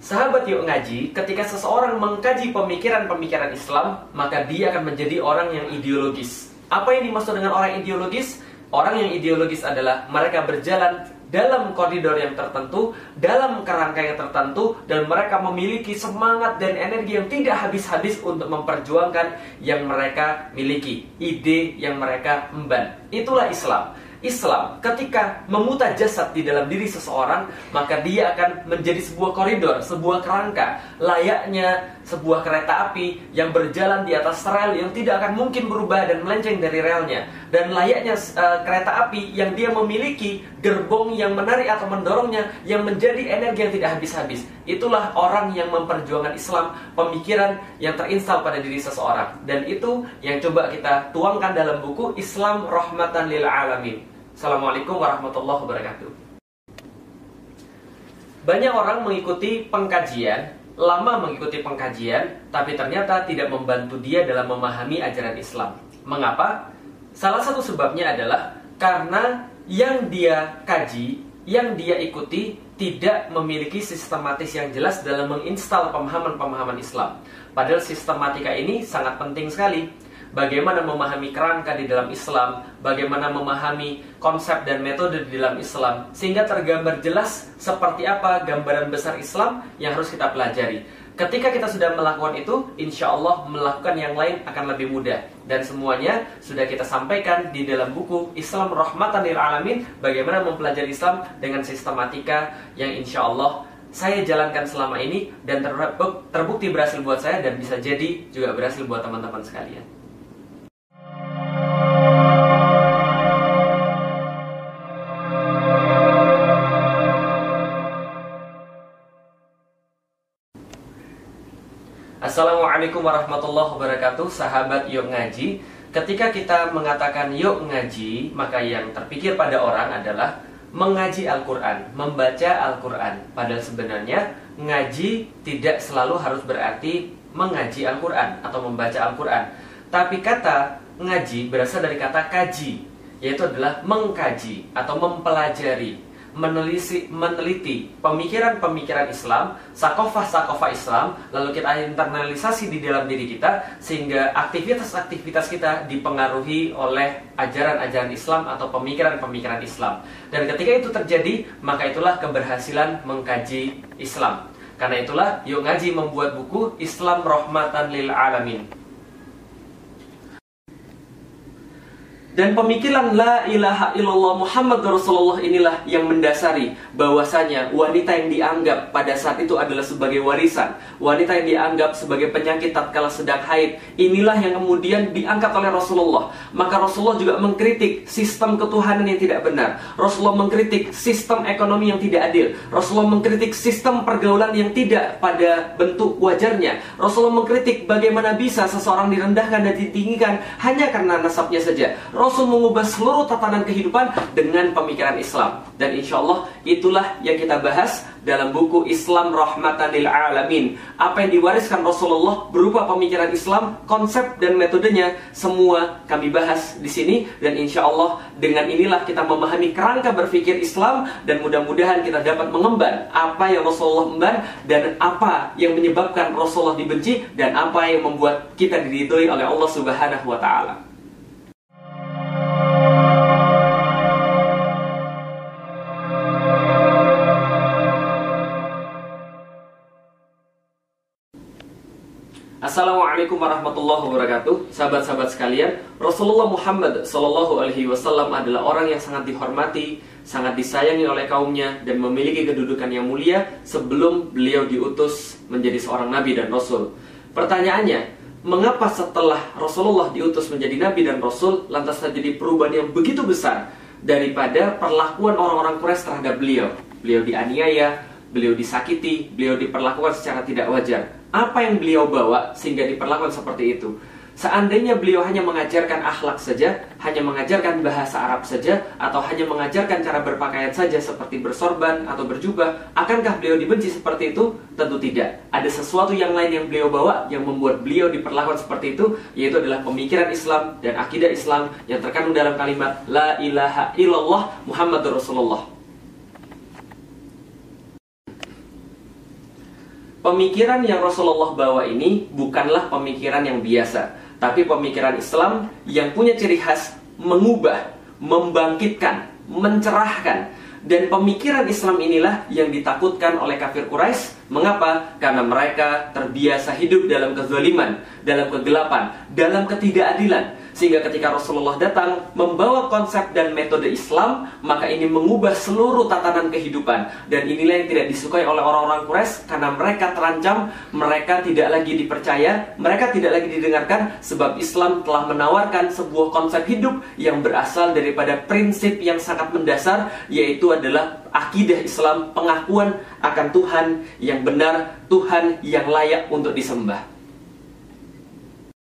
Sahabat yuk ngaji, ketika seseorang mengkaji pemikiran-pemikiran Islam, maka dia akan menjadi orang yang ideologis. Apa yang dimaksud dengan orang ideologis? Orang yang ideologis adalah mereka berjalan dalam koridor yang tertentu, dalam kerangka yang tertentu, dan mereka memiliki semangat dan energi yang tidak habis-habis untuk memperjuangkan yang mereka miliki, ide yang mereka emban. Itulah Islam. Islam. Ketika memutar jasad di dalam diri seseorang maka dia akan menjadi sebuah koridor, sebuah kerangka. Layaknya sebuah kereta api yang berjalan di atas rel yang tidak akan mungkin berubah dan melenceng dari relnya. Dan layaknya uh, kereta api yang dia memiliki gerbong yang menarik atau mendorongnya yang menjadi energi yang tidak habis-habis. Itulah orang yang memperjuangkan Islam pemikiran yang terinstal pada diri seseorang. Dan itu yang coba kita tuangkan dalam buku Islam Rahmatan Lil Alamin Assalamualaikum warahmatullahi wabarakatuh. Banyak orang mengikuti pengkajian, lama mengikuti pengkajian, tapi ternyata tidak membantu dia dalam memahami ajaran Islam. Mengapa? Salah satu sebabnya adalah karena yang dia kaji, yang dia ikuti tidak memiliki sistematis yang jelas dalam menginstal pemahaman-pemahaman Islam. Padahal sistematika ini sangat penting sekali bagaimana memahami kerangka di dalam Islam, bagaimana memahami konsep dan metode di dalam Islam, sehingga tergambar jelas seperti apa gambaran besar Islam yang harus kita pelajari. Ketika kita sudah melakukan itu, insya Allah melakukan yang lain akan lebih mudah. Dan semuanya sudah kita sampaikan di dalam buku Islam Rahmatan Lil Alamin, bagaimana mempelajari Islam dengan sistematika yang insya Allah saya jalankan selama ini dan terbukti berhasil buat saya dan bisa jadi juga berhasil buat teman-teman sekalian. Assalamualaikum warahmatullahi wabarakatuh Sahabat yuk ngaji. Ketika kita mengatakan yuk ngaji Maka yang terpikir pada orang adalah Mengaji Al-Quran Membaca Al-Quran. Padahal sebenarnya Ngaji tidak selalu harus berarti Mengaji Al-Quran Atau membaca Al-Quran. Tapi kata ngaji berasal dari kata kaji Yaitu adalah mengkaji Atau mempelajari meneliti, meneliti pemikiran-pemikiran Islam, sakofah-sakofah Islam, lalu kita internalisasi di dalam diri kita sehingga aktivitas-aktivitas kita dipengaruhi oleh ajaran-ajaran Islam atau pemikiran-pemikiran Islam. Dan ketika itu terjadi, maka itulah keberhasilan mengkaji Islam. Karena itulah Yuk Ngaji membuat buku Islam Rahmatan Lil Alamin. Dan pemikiran la ilaha illallah Muhammad Rasulullah inilah yang mendasari bahwasanya wanita yang dianggap pada saat itu adalah sebagai warisan, wanita yang dianggap sebagai penyakit tatkala sedang haid, inilah yang kemudian diangkat oleh Rasulullah. Maka Rasulullah juga mengkritik sistem ketuhanan yang tidak benar. Rasulullah mengkritik sistem ekonomi yang tidak adil. Rasulullah mengkritik sistem pergaulan yang tidak pada bentuk wajarnya. Rasulullah mengkritik bagaimana bisa seseorang direndahkan dan ditinggikan hanya karena nasabnya saja. Rasul mengubah seluruh tatanan kehidupan dengan pemikiran Islam. Dan insya Allah itulah yang kita bahas dalam buku Islam Rahmatan lil Alamin. Apa yang diwariskan Rasulullah berupa pemikiran Islam, konsep dan metodenya, semua kami bahas di sini. Dan insya Allah dengan inilah kita memahami kerangka berpikir Islam dan mudah-mudahan kita dapat mengemban apa yang Rasulullah emban dan apa yang menyebabkan Rasulullah dibenci dan apa yang membuat kita diridhoi oleh Allah Subhanahu wa taala. Assalamualaikum warahmatullahi wabarakatuh. Sahabat-sahabat sekalian Rasulullah Muhammad Sallallahu Alaihi Wasallam adalah orang yang sangat dihormati Sangat disayangi oleh kaumnya Dan memiliki kedudukan yang mulia Sebelum beliau diutus menjadi seorang nabi dan rasul. Pertanyaannya Mengapa setelah Rasulullah diutus menjadi nabi dan rasul Lantas terjadi perubahan yang begitu besar Daripada perlakuan orang-orang Quraisy terhadap beliau? Beliau dianiaya Beliau disakiti Beliau diperlakukan secara tidak wajar apa yang beliau bawa sehingga diperlakukan seperti itu. Seandainya beliau hanya mengajarkan akhlak saja, hanya mengajarkan bahasa Arab saja, atau hanya mengajarkan cara berpakaian saja seperti bersorban atau berjubah, akankah beliau dibenci seperti itu? Tentu tidak. Ada sesuatu yang lain yang beliau bawa yang membuat beliau diperlakukan seperti itu, yaitu adalah pemikiran Islam dan akidah Islam yang terkandung dalam kalimat La ilaha illallah Muhammadur Rasulullah. Pemikiran yang Rasulullah bawa ini bukanlah pemikiran yang biasa, tapi pemikiran Islam yang punya ciri khas mengubah, membangkitkan, mencerahkan. Dan pemikiran Islam inilah yang ditakutkan oleh kafir Quraisy. Mengapa? Karena mereka terbiasa hidup dalam kezaliman, dalam kegelapan, dalam ketidakadilan. Sehingga ketika Rasulullah datang membawa konsep dan metode Islam, maka ini mengubah seluruh tatanan kehidupan. Dan inilah yang tidak disukai oleh orang-orang Quraisy karena mereka terancam, mereka tidak lagi dipercaya, mereka tidak lagi didengarkan sebab Islam telah menawarkan sebuah konsep hidup yang berasal daripada prinsip yang sangat mendasar yaitu adalah akidah Islam, pengakuan akan Tuhan yang benar, Tuhan yang layak untuk disembah.